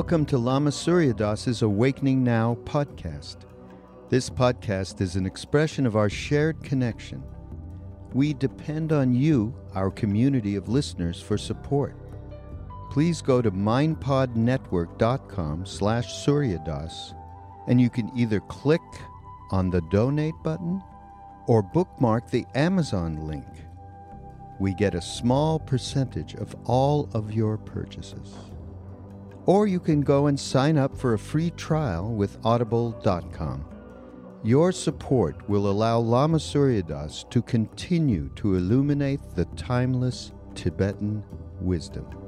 Welcome to Lama Surya Das's Awakening Now podcast. This podcast is an expression of our shared connection. We depend on you, our community of listeners, for support. Please go to mindpodnetwork.com slash suryadas and you can either click on the donate button or bookmark the Amazon link. We get a small percentage of all of your purchases. Or you can go and sign up for a free trial with audible.com. Your support will allow Lama Surya Das to continue to illuminate the timeless Tibetan wisdom.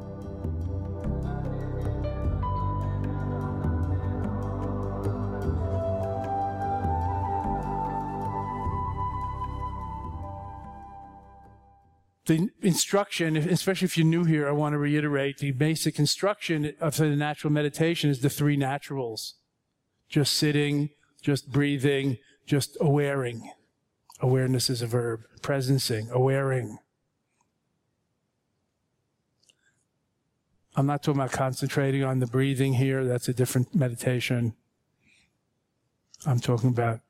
The instruction, especially if you're new here, I want to reiterate the basic instruction of the natural meditation is the three naturals. Just sitting, just breathing, just awareing. Awareness is a verb. Presencing, awareing. I'm not talking about concentrating on the breathing here. That's a different meditation. I'm talking about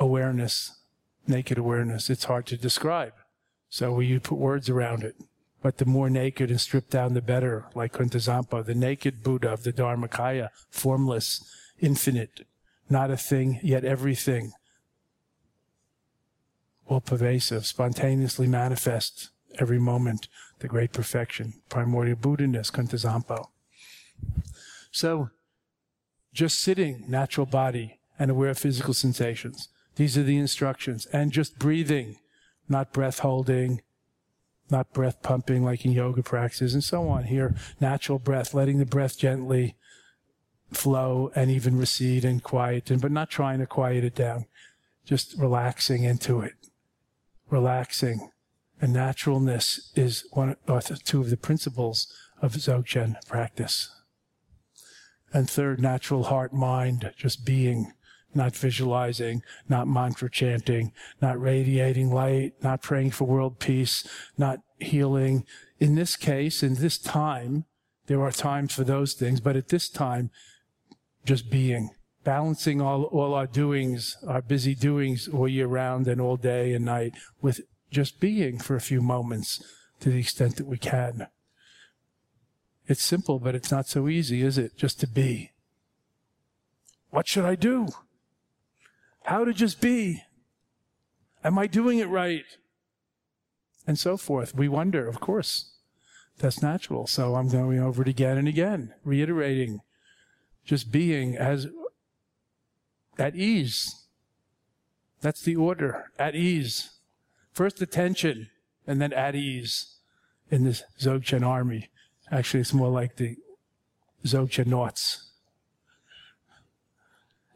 awareness, naked awareness. It's hard to describe. So we put words around it. But the more naked and stripped down, the better, like Kuntuzangpo, the naked Buddha of the Dharmakaya, formless, infinite, not a thing, yet everything, all pervasive, spontaneously manifest every moment, the great perfection, primordial Buddha-ness, Kuntuzangpo. So, just sitting, natural body, and aware of physical sensations. These are the instructions. And just breathing, not breath holding, not breath pumping like in yoga practices and so on. Here, natural breath, letting the breath gently flow and even recede and quieten, but not trying to quiet it down. Just relaxing into it. Relaxing. And naturalness is one or two of the principles of Dzogchen practice. And third, natural heart mind, just being not visualizing, not mantra chanting, not radiating light, not praying for world peace, not healing. In this case, in this time, there are times for those things, but at this time, just being, balancing all, all our doings, our busy doings all year round and all day and night with just being for a few moments to the extent that we can. It's simple, but it's not so easy, is it? Just to be. What should I do? How to just be. Am I doing it right? And so forth. We wonder, of course. That's natural. So I'm going over it again and again, reiterating, just being as at ease. That's the order, at ease. First attention, and then at ease in this Dzogchen army. Actually, it's more like the Dzogchen noughts.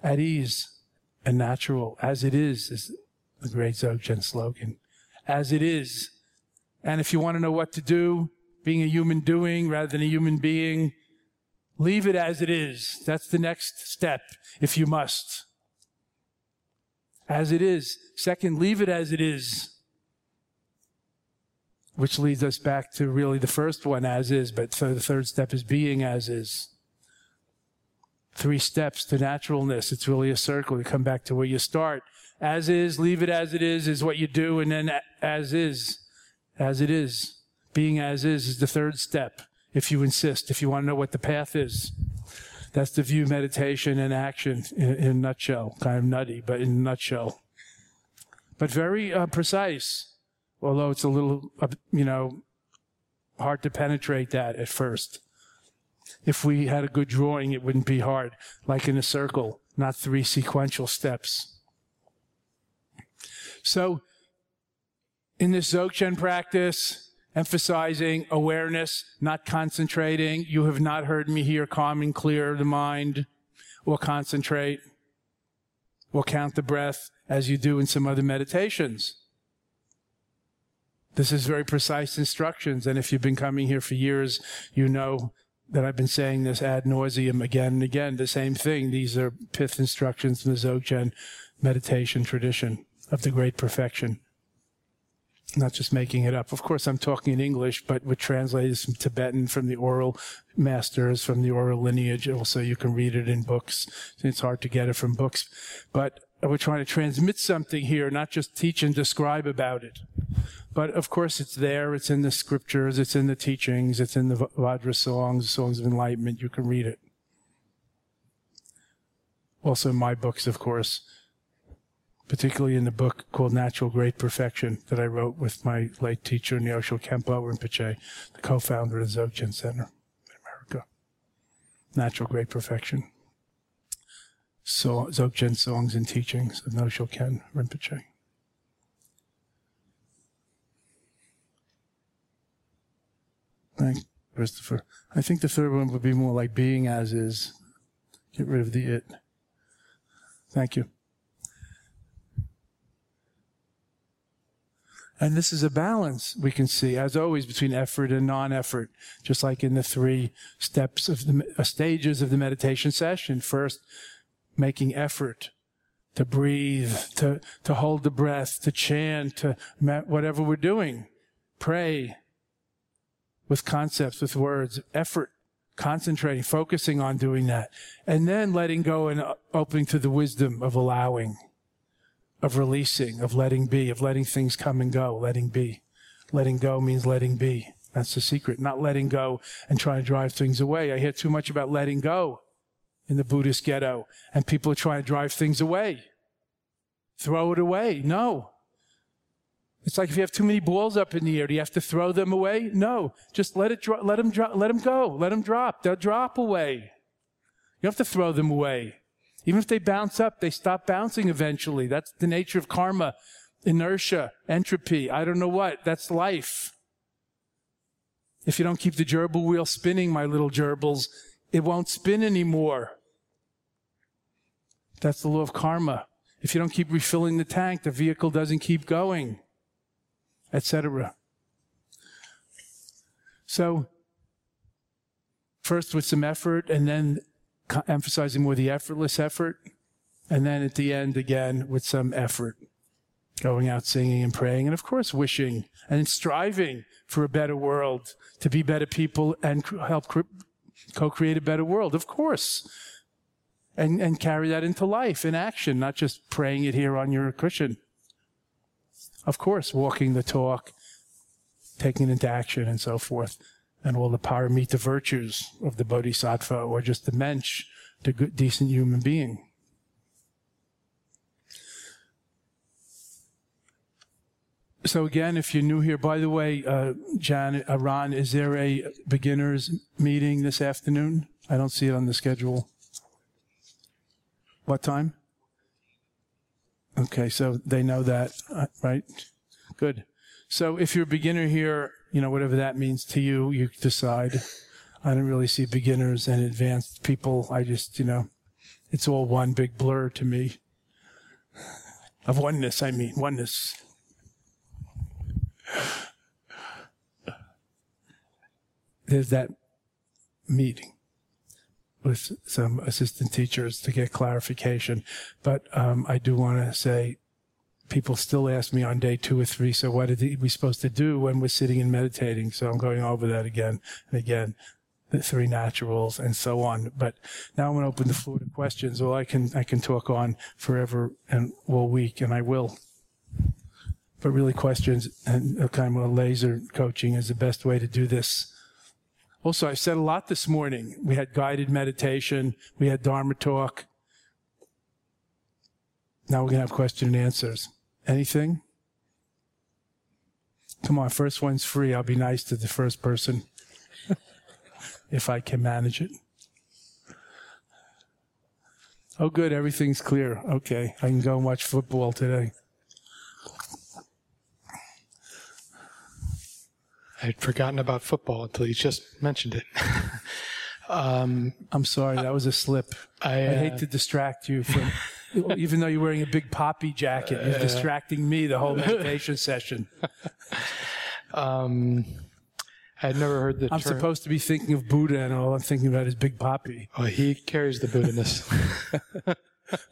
At ease and natural. As it is, is the great Dzogchen slogan. As it is. And if you want to know what to do, being a human doing rather than a human being, leave it as it is. That's the next step, if you must. As it is. Second, leave it as it is. Which leads us back to really the first one, as is, but so the third step is being as is three steps to naturalness. It's really a circle. You come back to where you start. As is, leave it as it is, is what you do, and then as is, as it is. Being as is is the third step, if you insist, if you want to know what the path is. That's the view meditation and action in, in a nutshell. Kind of nutty, but in a nutshell. But very uh, precise, although it's a little, uh, you know, hard to penetrate that at first. If we had a good drawing, it wouldn't be hard, like in a circle, not three sequential steps. So, in this Dzogchen practice, emphasizing awareness, not concentrating, you have not heard me here calm and clear the mind, or concentrate, or count the breath as you do in some other meditations. This is very precise instructions, and if you've been coming here for years, you know that I've been saying this ad nauseum again and again, the same thing. These are pith instructions from the Dzogchen meditation tradition of the great perfection. Not just making it up. Of course, I'm talking in English, but with translators from Tibetan, from the oral masters, from the oral lineage. Also, you can read it in books. It's hard to get it from books. But we're trying to transmit something here, not just teach and describe about it. But of course, it's there. It's in the scriptures. It's in the teachings. It's in the Vajra songs, songs of enlightenment. You can read it. Also, in my books, of course, particularly in the book called Natural Great Perfection that I wrote with my late teacher, Nyoshul Khenpo Rinpoche, the co-founder of the Dzogchen Center in America. Natural Great Perfection. So, Dzogchen Songs and Teachings of Nyoshul Khen Rinpoche. Thank Christopher. I think the third one would be more like being as is. Get rid of the it. Thank you. And this is a balance we can see, as always, between effort and non-effort, just like in the three steps of the uh, stages of the meditation session. First, making effort to breathe, to, to hold the breath, to chant, to whatever we're doing. Pray, with concepts, with words, effort, concentrating, focusing on doing that, and then letting go and opening to the wisdom of allowing, of releasing, of letting be, of letting things come and go, letting be. Letting go means letting be. That's the secret. Not letting go and trying to drive things away. I hear too much about letting go in the Buddhist ghetto, and people are trying to drive things away. Throw it away. No. It's like if you have too many balls up in the air, do you have to throw them away? No, just let it dro- let them dro- let them go, let them drop. They'll drop away. You have to throw them away. Even if they bounce up, they stop bouncing eventually. That's the nature of karma, inertia, entropy. I don't know what. That's life. If you don't keep the gerbil wheel spinning, my little gerbils, it won't spin anymore. That's the law of karma. If you don't keep refilling the tank, the vehicle doesn't keep going etc. So, first with some effort, and then emphasizing more the effortless effort, and then at the end again with some effort, going out singing and praying, and of course wishing and striving for a better world, to be better people and help co-create a better world, of course. And, and carry that into life in action, not just praying it here on your cushion. Of course, walking the talk, taking it into action, and so forth, and all the paramita virtues of the bodhisattva or just the mensch, the good, decent human being. So again, if you're new here, by the way, uh, Jan, uh, Ron, is there a beginners meeting this afternoon? I don't see it on the schedule. What time? Okay, so they know that, uh, right? Good. So if you're a beginner here, you know, whatever that means to you, you decide. I don't really see beginners and advanced people. I just, you know, it's all one big blur to me. of oneness, I mean, oneness. There's that meeting with some assistant teachers to get clarification. But um, I do want to say people still ask me on day two or three, so what are we supposed to do when we're sitting and meditating? So I'm going over that again and again, the three naturals and so on. But now I'm going to open the floor to questions. Well, I can, I can talk on forever and all week, and I will. But really questions and kind of laser coaching is the best way to do this. Also, I said a lot this morning. We had guided meditation. We had Dharma talk. Now we're going to have question and answers. Anything? Come on, first one's free. I'll be nice to the first person if I can manage it. Oh, good. Everything's clear. Okay. I can go and watch football today. I'd forgotten about football until you just mentioned it. um, I'm sorry, that was a slip. I, uh, I hate to distract you from, even though you're wearing a big poppy jacket, you're uh, distracting me the whole meditation session. Um, I'd never heard the I'm term. supposed to be thinking of Buddha, and all I'm thinking about is Big Poppy. Oh, he carries the Buddha-ness.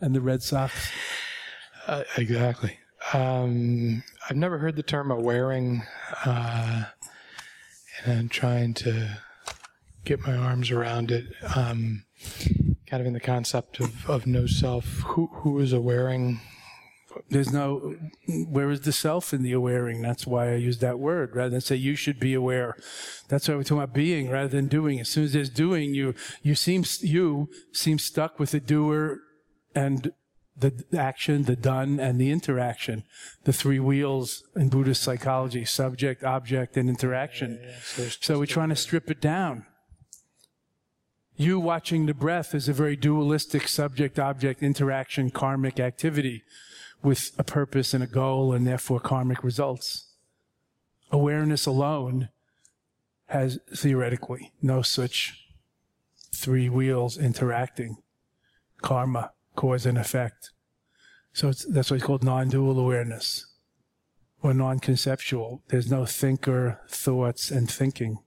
and the Red Sox. Uh, exactly. Um, I've never heard the term awaring. Uh, and trying to get my arms around it. Um, kind of in the concept of, of no self. Who who is awaring? There's no where is the self in the awaring? That's why I use that word rather than say you should be aware. That's why we're talking about being rather than doing. As soon as there's doing, you you seem you seem stuck with the doer and the action, the done, and the interaction. The three wheels in Buddhist psychology, subject, object, and interaction. Yeah, yeah, so, so we're trying to strip it down. You watching the breath is a very dualistic subject, object, interaction, karmic activity with a purpose and a goal and therefore karmic results. Awareness alone has theoretically no such three wheels interacting. Karma cause and effect. So that's why it's called non-dual awareness or non-conceptual. There's no thinker, thoughts, and thinking.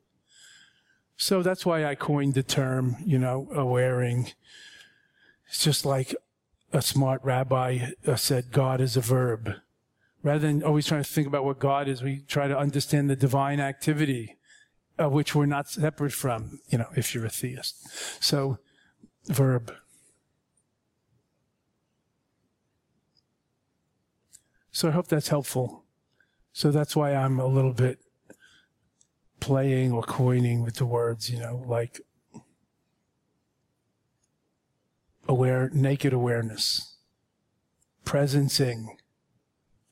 So that's why I coined the term, you know, awaring. It's just like a smart rabbi uh, said, God is a verb. Rather than always trying to think about what God is, we try to understand the divine activity, of which we're not separate from, you know, if you're a theist. So, verb. So I hope that's helpful. So that's why I'm a little bit playing or coining with the words, you know, like aware, naked awareness, presencing,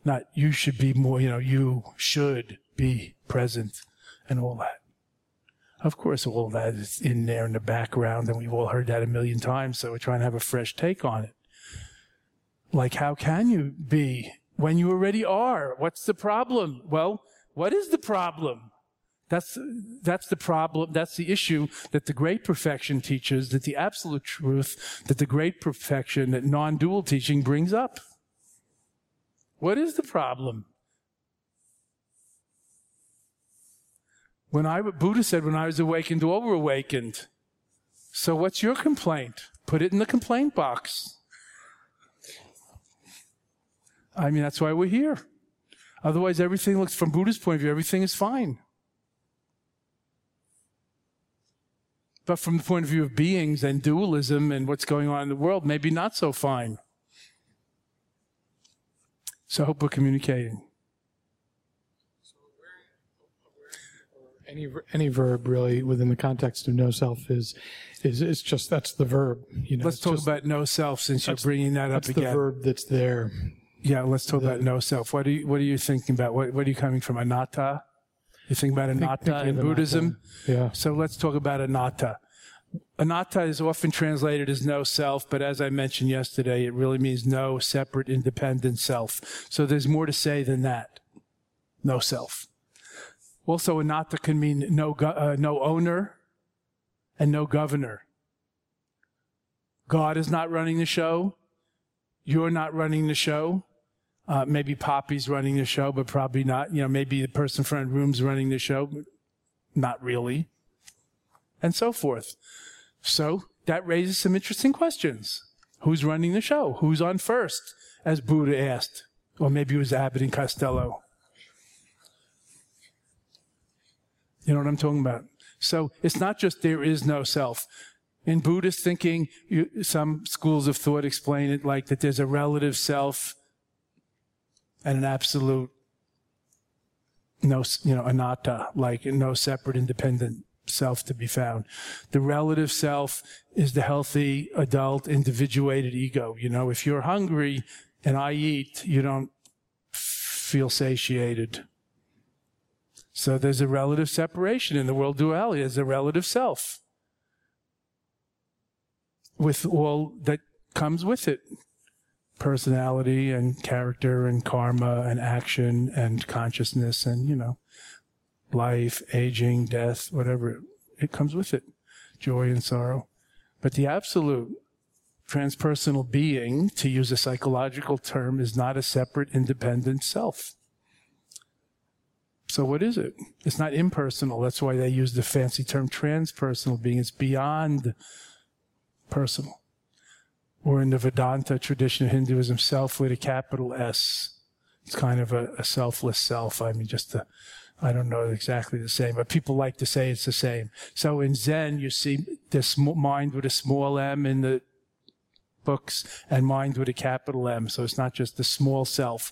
not you should be more, you know, you should be present and all that. Of course, all that is in there in the background, and we've all heard that a million times, so we're trying to have a fresh take on it. Like, how can you be when you already are. What's the problem? Well, what is the problem? That's, that's the problem. That's the issue that the great perfection teaches, that the absolute truth, that the great perfection, that non-dual teaching brings up. What is the problem? When I, Buddha said, when I was awakened, all were awakened. So what's your complaint? Put it in the complaint box. I mean, that's why we're here. Otherwise, everything looks, from Buddha's point of view, everything is fine. But from the point of view of beings and dualism and what's going on in the world, maybe not so fine. So I hope we're communicating. Any any verb really within the context of no self is is it's just that's the verb. You know, Let's talk just, about no self since you're bringing that up again. That's the verb that's there. Yeah, let's talk about no self. What are you What are you thinking about? What What are you coming from? Anatta? You think about anatta in Buddhism? Anatta. Yeah. So let's talk about anatta. Anatta is often translated as no self, but as I mentioned yesterday, it really means no separate, independent self. So there's more to say than that. No self. Also, anatta can mean no, uh, no owner and no governor. God is not running the show. You're not running the show. Uh, maybe Poppy's running the show, but probably not. You know, maybe the person front room's running the show, but not really. And so forth. So that raises some interesting questions. Who's running the show? Who's on first? As Buddha asked. Or maybe it was Abbott and Costello. You know what I'm talking about? So it's not just there is no self. In Buddhist thinking, you, some schools of thought explain it like that there's a relative self and an absolute no, you know, anatta, like no separate independent self to be found. The relative self is the healthy adult individuated ego. You know, if you're hungry and I eat, you don't feel satiated. So there's a relative separation in the world duality. There's a relative self with all that comes with it. Personality and character and karma and action and consciousness and, you know, life, aging, death, whatever. It comes with it. Joy and sorrow. But the absolute transpersonal being, to use a psychological term, is not a separate independent self. So what is it? It's not impersonal. That's why they use the fancy term transpersonal being. It's beyond personal. Or in the Vedanta tradition of Hinduism, self with a capital S. It's kind of a, a selfless self. I mean, just—I don't know exactly the same, but people like to say it's the same. So in Zen, you see this mind with a small m in the books and mind with a capital M. So it's not just the small self,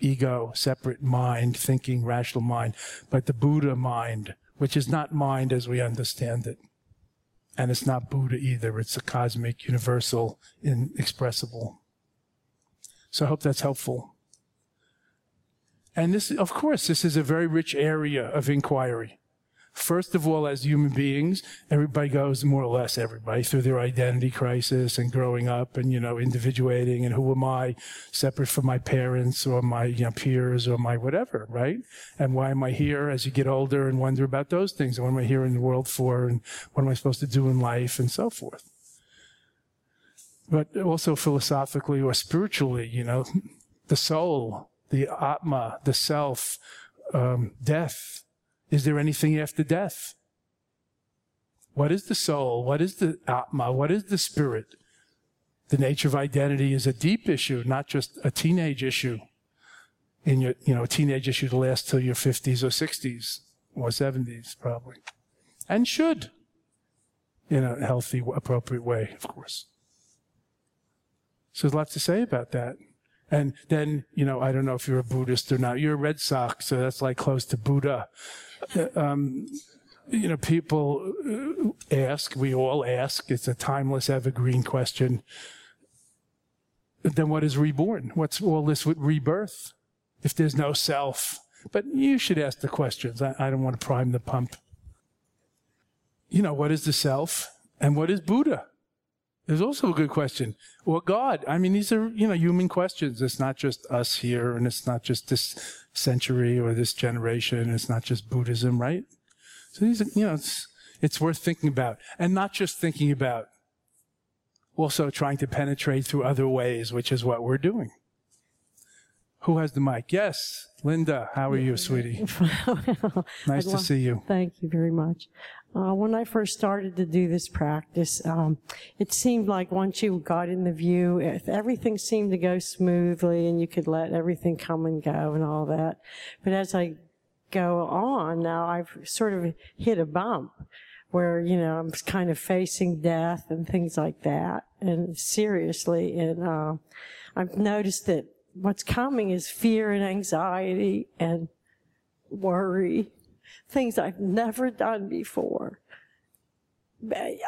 ego, separate mind, thinking, rational mind, but the Buddha mind, which is not mind as we understand it. And it's not Buddha either. It's a cosmic, universal, inexpressible. So I hope that's helpful. And this, of course, this is a very rich area of inquiry. First of all, as human beings, everybody goes, more or less everybody, through their identity crisis and growing up and, you know, individuating and who am I separate from my parents or my you know, peers or my whatever, right? And why am I here as you get older and wonder about those things? And what am I here in the world for? And what am I supposed to do in life and so forth? But also philosophically or spiritually, you know, the soul, the Atma, the self, um, death, is there anything after death? What is the soul? What is the Atma? What is the spirit? The nature of identity is a deep issue, not just a teenage issue. In your, you know, a teenage issue to last till your 50s or 60s or 70s, probably. And should. In a healthy, appropriate way, of course. So there's lots to say about that. And then, you know, I don't know if you're a Buddhist or not. You're a Red Sox, so that's like close to Buddha. Uh, um, you know, people uh, ask, we all ask, it's a timeless, evergreen question. Then what is reborn? What's all this with rebirth? If there's no self. But you should ask the questions. I, I don't want to prime the pump. You know, what is the self? And what is Buddha? There's also a good question. Well, God. I mean, these are, you know, human questions. It's not just us here and it's not just this century or this generation. It's not just Buddhism, right? So these, are, you know, it's, it's worth thinking about and not just thinking about, also trying to penetrate through other ways, which is what we're doing. Who has the mic? Yes, Linda. How are you, sweetie? nice to see you. Thank you very much. Uh, when I first started to do this practice, um, it seemed like once you got in the view, everything seemed to go smoothly and you could let everything come and go and all that. But as I go on now, I've sort of hit a bump where, you know, I'm kind of facing death and things like that and seriously. And, uh, I've noticed that what's coming is fear and anxiety and worry, things I've never done before.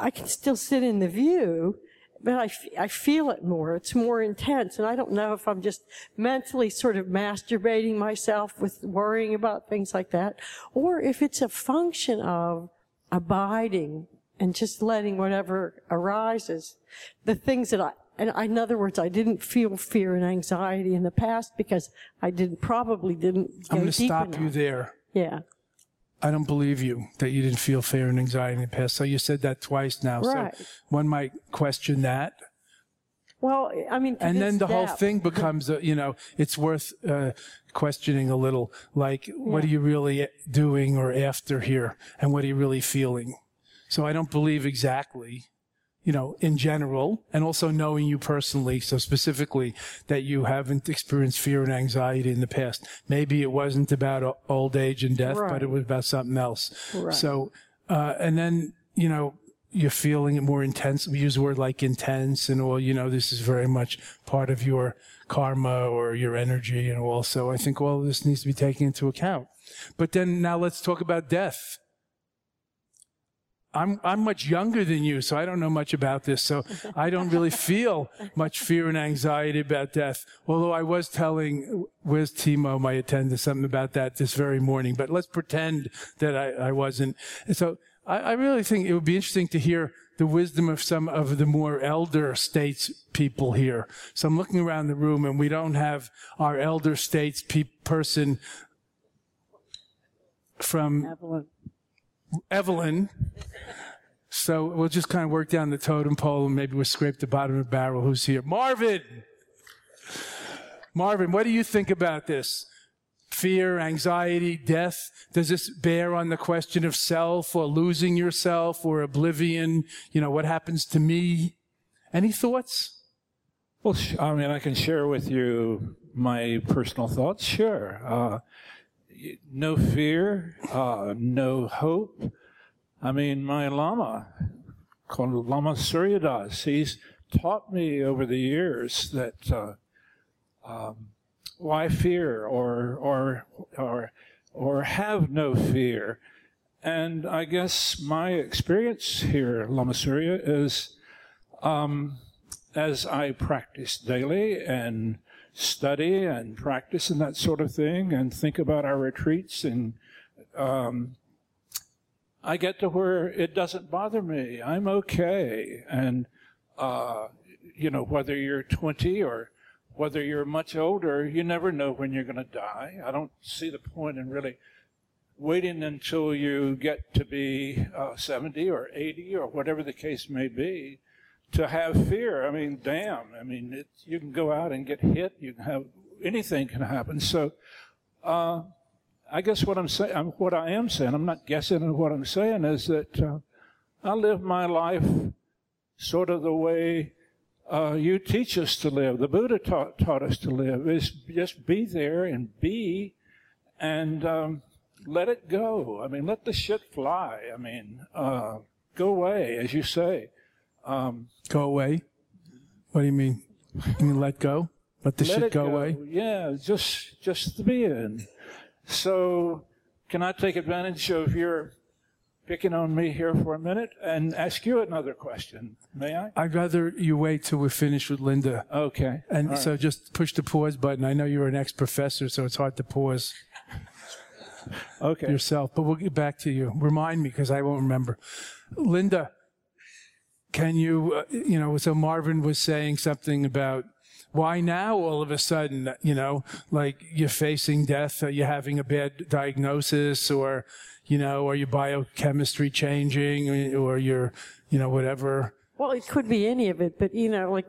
I can still sit in the view, but I, I feel it more. It's more intense. And I don't know if I'm just mentally sort of masturbating myself with worrying about things like that, or if it's a function of abiding and just letting whatever arises, the things that I, and in other words, I didn't feel fear and anxiety in the past because I didn't probably didn't. I'm going to stop enough. you there. Yeah. I don't believe you that you didn't feel fear and anxiety in the past. So you said that twice now. Right. So one might question that. Well, I mean, and then the whole thing becomes, uh, you know, it's worth uh, questioning a little. Like, what are you really doing or after here, and what are you really feeling? So I don't believe exactly, you know, in general, and also knowing you personally, so specifically that you haven't experienced fear and anxiety in the past. Maybe it wasn't about old age and death, but it was about something else. Right. So, uh, and then, you know, you're feeling it more intense. We use the word like intense and all, you know, this is very much part of your karma or your energy and all. So I think all of this needs to be taken into account. But then now let's talk about death. I'm, I'm much younger than you, so I don't know much about this. So I don't really feel much fear and anxiety about death. Although I was telling, where's Timo, my attendant, something about that this very morning. But let's pretend that I, I wasn't. And so I, I really think it would be interesting to hear the wisdom of some of the more elder states people here. So I'm looking around the room and we don't have our elder states pe- person from Evelyn. Evelyn. So we'll just kind of work down the totem pole and maybe we'll scrape the bottom of the barrel. Who's here? Marvin! Marvin, what do you think about this? Fear, anxiety, death? Does this bear on the question of self or losing yourself or oblivion? You know, what happens to me? Any thoughts? Well, I mean, I can share with you my personal thoughts. Sure. Uh, no fear, uh, no hope. I mean, my Lama, called Lama Surya Das, he's taught me over the years that uh, um, why fear or or or or have no fear. And I guess my experience here, Lama Surya, is um, as I practice daily and study and practice and that sort of thing and think about our retreats and um, I get to where it doesn't bother me. I'm okay. And, uh, you know, whether you're 20 or whether you're much older, you never know when you're going to die. I don't see the point in really waiting until you get to be uh, 70 or 80 or whatever the case may be to have fear. I mean, damn. I mean, it, you can go out and get hit. You can have anything can happen. So, uh, I guess what I'm saying, what I am saying, I'm not guessing at what I'm saying is that uh, I live my life sort of the way uh, you teach us to live. The Buddha taught, taught us to live is just be there and be, and um, let it go. I mean, let the shit fly. I mean, uh, go away, as you say. Um, Go away? What do you mean? You mean let go? Let the let shit it go, away? Yeah, just just the being. So, can I take advantage of your picking on me here for a minute and ask you another question? May I? I'd rather you wait till we're finished with Linda. Okay. And All right. so just push the pause button. I know you're an ex-professor, so it's hard to pause okay. yourself, but we'll get back to you. Remind me because I won't remember. Linda, can you, uh, you know, so Marvin was saying something about why now all of a sudden, you know, like you're facing death, are you having a bad diagnosis or, you know, are your biochemistry changing or you're, you know, whatever. Well, it could be any of it, but you know, like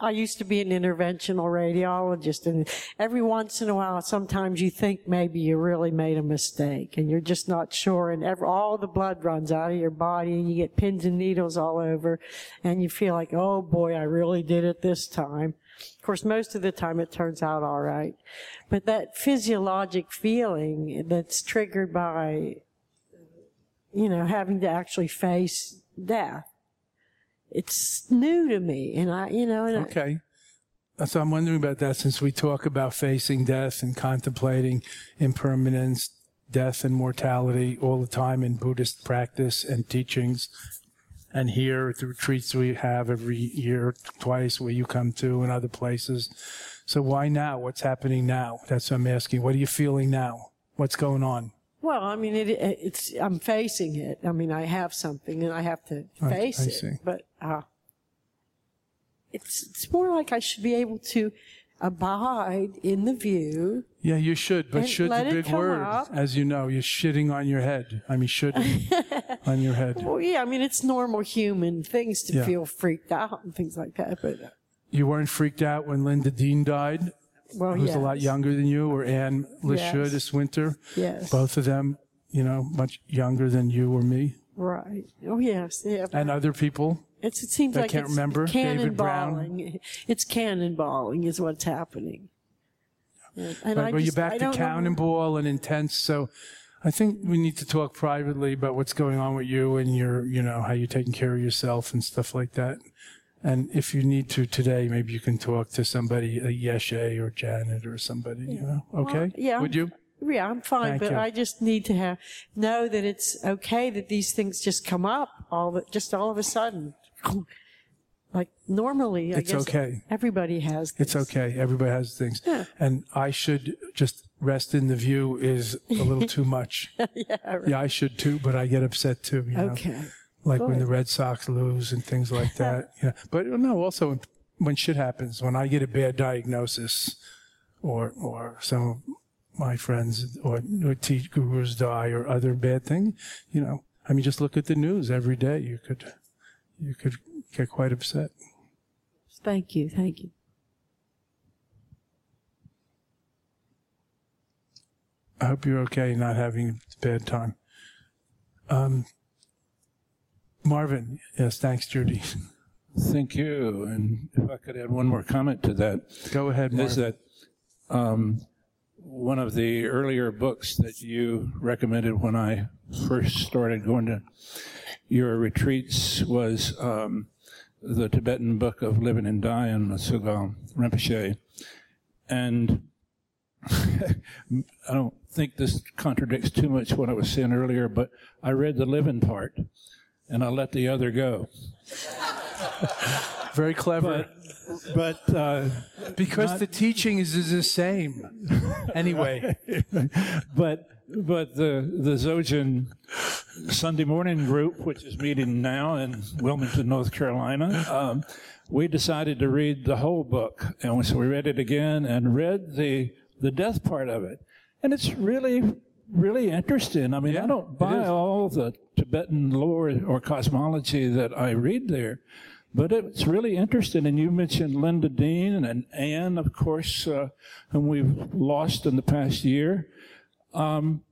I used to be an interventional radiologist, and every once in a while, sometimes you think maybe you really made a mistake, and you're just not sure, and every, all the blood runs out of your body, and you get pins and needles all over, and you feel like, oh boy, I really did it this time. Of course, most of the time it turns out all right, but that physiologic feeling that's triggered by, you know, having to actually face death it's new to me and i you know and I, Okay. Uh, so I'm wondering about that since we talk about facing death and contemplating impermanence, death and mortality all the time in Buddhist practice and teachings. And here at the retreats we have every year, twice where you come to and other places. So why now? What's happening now? That's what I'm asking. What are you feeling now? What's going on? well i mean it, it's i'm facing it i mean i have something and i have to I- face I it see. but uh it's it's more like i should be able to abide in the view Yeah, you should, but let a big word. up. As you know, you're shitting on your head. I mean, shoulding on your head. well yeah i mean it's normal human things to Yeah. feel freaked out and things like that but you weren't freaked out when Linda Dean died, Well, who's yes. a lot younger than you, or Anne Lachaux Yes. this winter. Yes. Both of them, you know, much younger than you or me, Right. Oh, yes. Yeah. and other people. It's, it seems I like can't it's remember. David Brown. cannonballing. It's cannonballing is what's happening. And, and I Right, but you're just- back I to don't know- cannonball and intense. So I think we need to talk privately about what's going on with you and your, you know, how you're taking care of yourself and stuff like that. And if you need to today, maybe you can talk to somebody, a Yeshe or Janet or somebody, you know, okay? yeah. Would you? Yeah, I'm fine, Thank but you. I just need to have know that it's okay that these things just come up all the, just all of a sudden. Like normally, I It's guess okay. everybody has. It's okay. Everybody has things. Yeah. And I should just rest in the view is a little too much. yeah, right. Yeah, I should too, but I get upset too. You know? Okay. like when the Red Sox lose and things like that. Yeah, but no, also when, when shit happens, when I get a bad diagnosis, or or some of my friends or, or teach gurus die or other bad thing, you know. I mean, just look at the news every day. You could you could get quite upset. Thank you. Thank you. I hope you're okay, not having a bad time. Um, Marvin, yes, thanks, Judy. Thank you. And if I could add one more comment to that, Go ahead, is that um, one of the earlier books that you recommended when I first started going to your retreats was um, the Tibetan book of Living and Dying, Sogyal Rinpoche. And I don't think this contradicts too much what I was saying earlier, but I read the living part and I let the other go. Very clever. But uh, because the teaching is, is the same. Anyway, but but the the Dzogchen Sunday morning group, which is meeting now in Wilmington, North Carolina, um, we decided to read the whole book, and so we read it again and read the the death part of it, and it's really really interesting. I mean, Yeah, I don't buy all the Tibetan lore or cosmology that I read there. But it's really interesting, and you mentioned Linda Dean and Anne, of course, uh, whom we've lost in the past year. Um,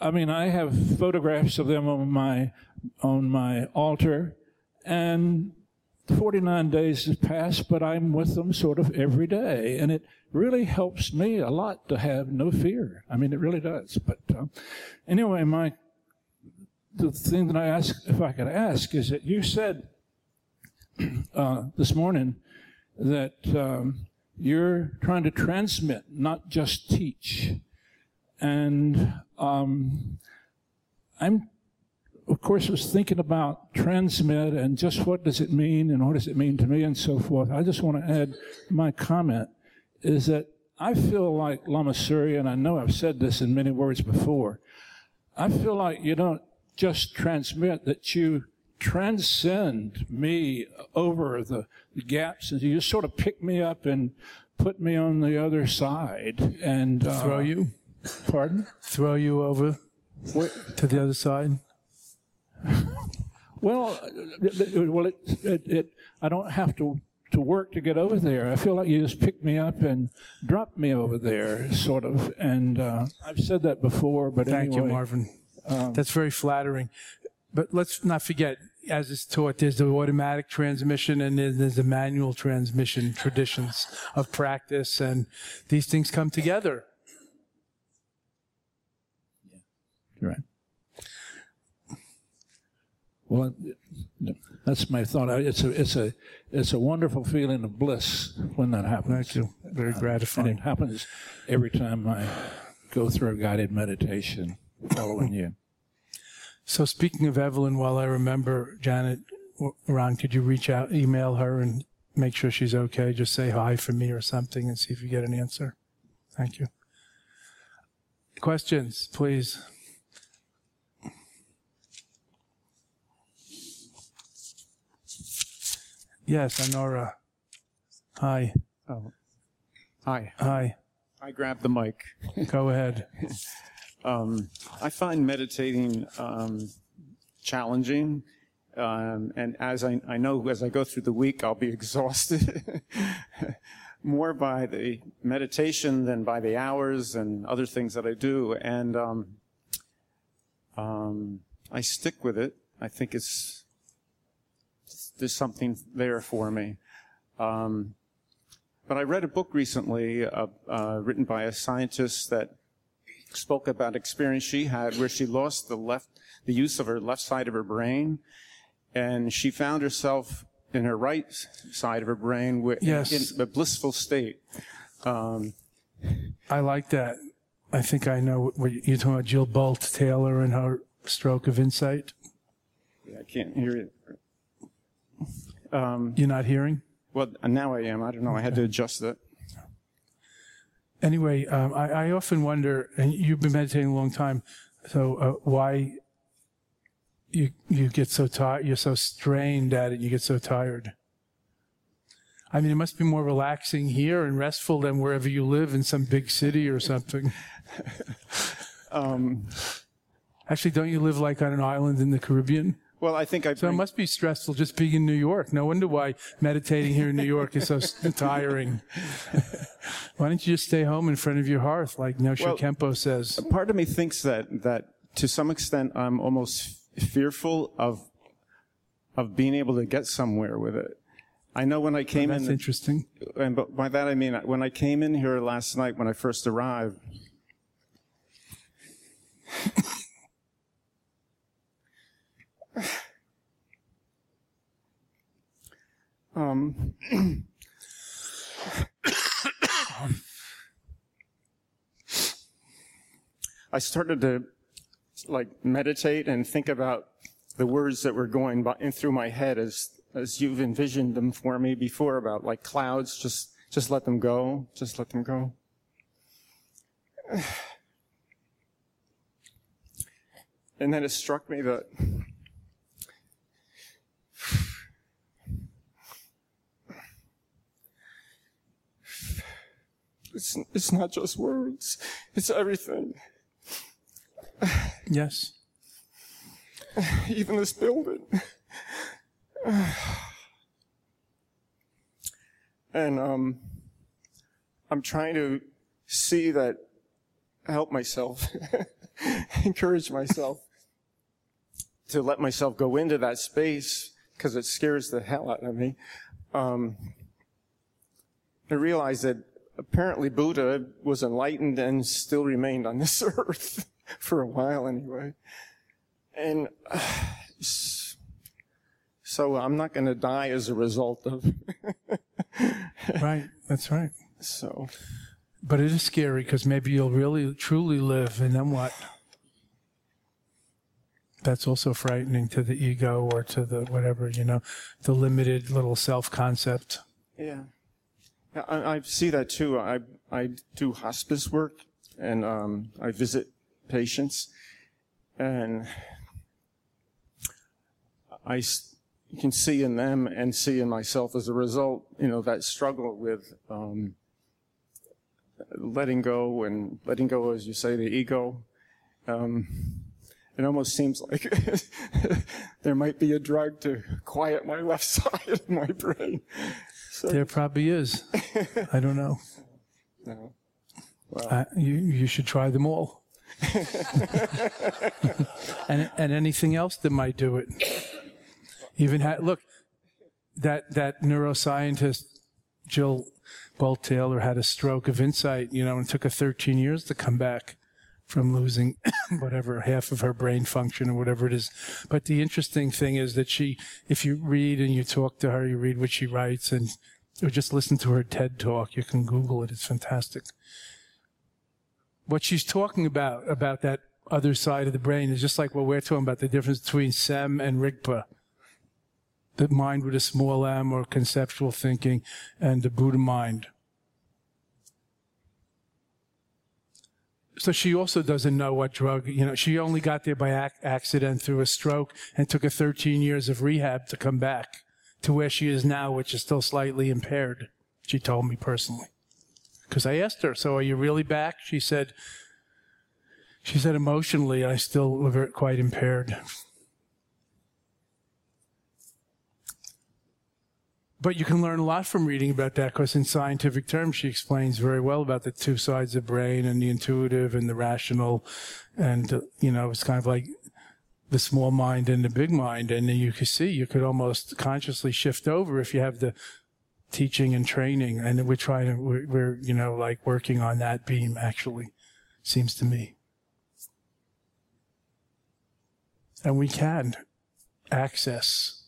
I mean, I have photographs of them on my on my altar, and 49 days have passed, but I'm with them sort of every day, and it really helps me a lot to have no fear. I mean, it really does. But uh, anyway, my the thing that I ask, if I could ask, is that you said uh, this morning that um, you're trying to transmit, not just teach. And um, I'm, of course, was thinking about transmit and just what does it mean and what does it mean to me and so forth. I just want to add my comment is that I feel like Lama Surya, and I know I've said this in many words before, I feel like you don't just transmit, that you transcend me over the gaps and you just sort of pick me up and put me on the other side and uh, throw you, Pardon? throw you over to the other side. Well, well, it, it, it, I don't have to to work to get over there. I feel like you just pick me up and drop me over there, sort of. And uh, I've said that before, but Thank anyway, you, Marvin. That's very flattering. But let's not forget, as it's taught, there's the automatic transmission and then there's the manual transmission traditions of practice, and these things come together. You're right. Well, that's my thought. It's a it's a it's a wonderful feeling of bliss when that happens. Thank you. Very uh, And gratifying. it happens every time I go through a guided meditation following you. So speaking of Evelyn, while I remember Janet, Ron, could you reach out, email her, and make sure she's okay? Just say hi for me or something, and see if you get an answer. Thank you. Questions, please. Yes, Honora. Hi. Oh, hi. Hi. I grabbed the mic. Go ahead. Um, I find meditating um, challenging, Um, and as I, I know as I go through the week, I'll be exhausted more by the meditation than by the hours and other things that I do. And um, um, I stick with it. I think it's there's something there for me. Um, but I read a book recently uh, uh, written by a scientist that spoke about experience she had where she lost the left, the use of her left side of her brain, and she found herself in her right side of her brain with, Yes. in a blissful state. Um, I like that. I think I know what you- you're talking about Jill Bolte Taylor and her stroke of insight. I can't hear it. Um, You're not hearing? well, now I am. I don't know. I had to adjust that. Anyway, um, I, I often wonder, and you've been meditating a long time, so uh, why you you get so tired, you're so strained at it, you get so tired. I mean, it must be more relaxing here and restful than wherever you live in some big city or something. Um, Actually, don't you live like on an island in the Caribbean? Well, I think I. So it bring- must be stressful just being in New York. No wonder why meditating here in New York is so tiring. why don't you just stay home in front of your hearth, like Nyoshul Well- Khenpo says? part of me thinks that that to some extent I'm almost fearful of of being able to get somewhere with it. I know when I came That's in, That's interesting. and but by that I mean when I came in here last night when I first arrived. Um, I started to like meditate and think about the words that were going by, in through my head as as you've envisioned them for me before about like clouds just just let them go just let them go. And then it struck me that it's, it's not just words it's everything Yes. even this building. and um, I'm trying to see that, help myself, encourage myself to let myself go into that space because it scares the hell out of me. Um, I realize that apparently Buddha was enlightened and still remained on this earth for a while anyway. And uh, so I'm not going to die as a result of. Right. That's right. so But it is scary because maybe you'll really truly live, and then what? That's also frightening to the ego or to the whatever, you know, the limited little self concept. yeah, Yeah, I, I see that too. I I do hospice work and um, I visit patients, and I can see in them and see in myself as a result, you know, that struggle with um, letting go and letting go, as you say, the ego. Um, it almost seems like there might be a drug to quiet my left side of my brain. There probably is. I don't know. no. Uh, you you should try them all. and and anything else that might do it. Even ha- look, that that neuroscientist Jill Bolte Taylor had a stroke of insight, you know, and it took her 13 years to come back from losing whatever half of her brain function or whatever it is. But the interesting thing is that she, if you read and you talk to her, you read what she writes and or just listen to her TED talk. You can Google it. It's fantastic what she's talking about about that other side of the brain is just like what we're talking about the difference between SEM and Rigpa. The mind with a small m or conceptual thinking and the Buddha mind. So she also doesn't know what drug, you know, she only got there by ac- accident through a stroke and took her 13 years of rehab to come back to where she is now, which is still slightly impaired. She told me personally because I asked her, "So are you really back?" She said, "She said emotionally, I still live quite impaired." but you can learn a lot from reading about that because in scientific terms she explains very well about the two sides of brain and the intuitive and the rational and uh, you know it's kind of like the small mind and the big mind and then you can see you could almost consciously shift over if you have the teaching and training and we're trying to we're, we're you know like working on that beam actually seems to me and we can access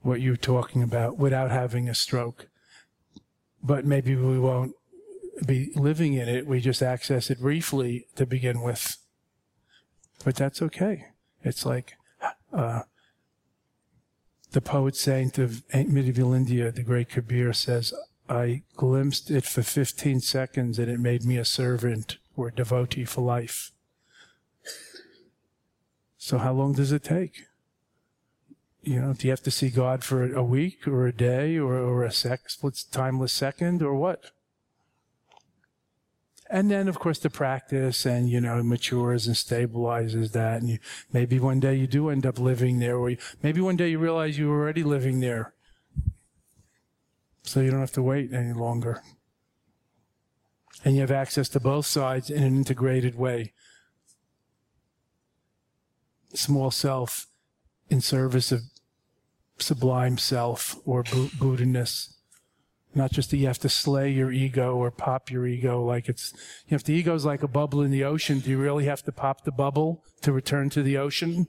what you're talking about without having a stroke. But maybe we won't be living in it. We just access it briefly to begin with. But that's okay. It's like uh, the poet saint of medieval India, the great Kabir, says, I glimpsed it for 15 seconds and it made me a servant or a devotee for life. So, how long does it take? you know, do you have to see God for a week or a day or, or a split timeless second or what? And then, of course, the practice and, you know, matures and stabilizes that. And you, maybe one day you do end up living there or you, maybe one day you realize you were already living there. So you don't have to wait any longer. And you have access to both sides in an integrated way. Small self in service of sublime self or Buddhiness. Not just that you have to slay your ego or pop your ego like it's, you know, if the ego is like a bubble in the ocean, do you really have to pop the bubble to return to the ocean?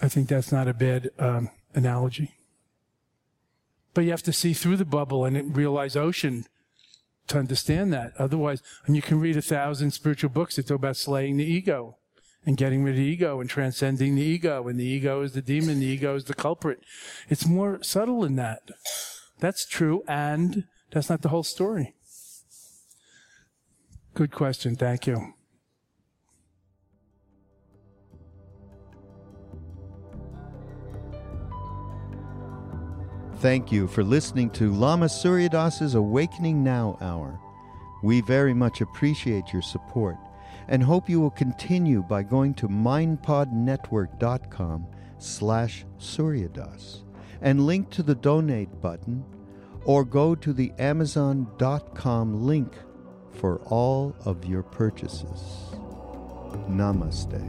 I think that's not a bad um, analogy. But you have to see through the bubble and realize ocean to understand that. Otherwise, and you can read a thousand spiritual books that talk about slaying the ego and getting rid of the ego and transcending the ego. And the ego is the demon, the ego is the culprit. It's more subtle than that. That's true, and that's not the whole story. Good question. Thank you. Thank you for listening to Lama Surya Das's Awakening Now Hour. We very much appreciate your support and hope you will continue by going to mindpodnetwork.com slash suryadas and link to the donate button or go to the amazon.com link for all of your purchases. Namaste.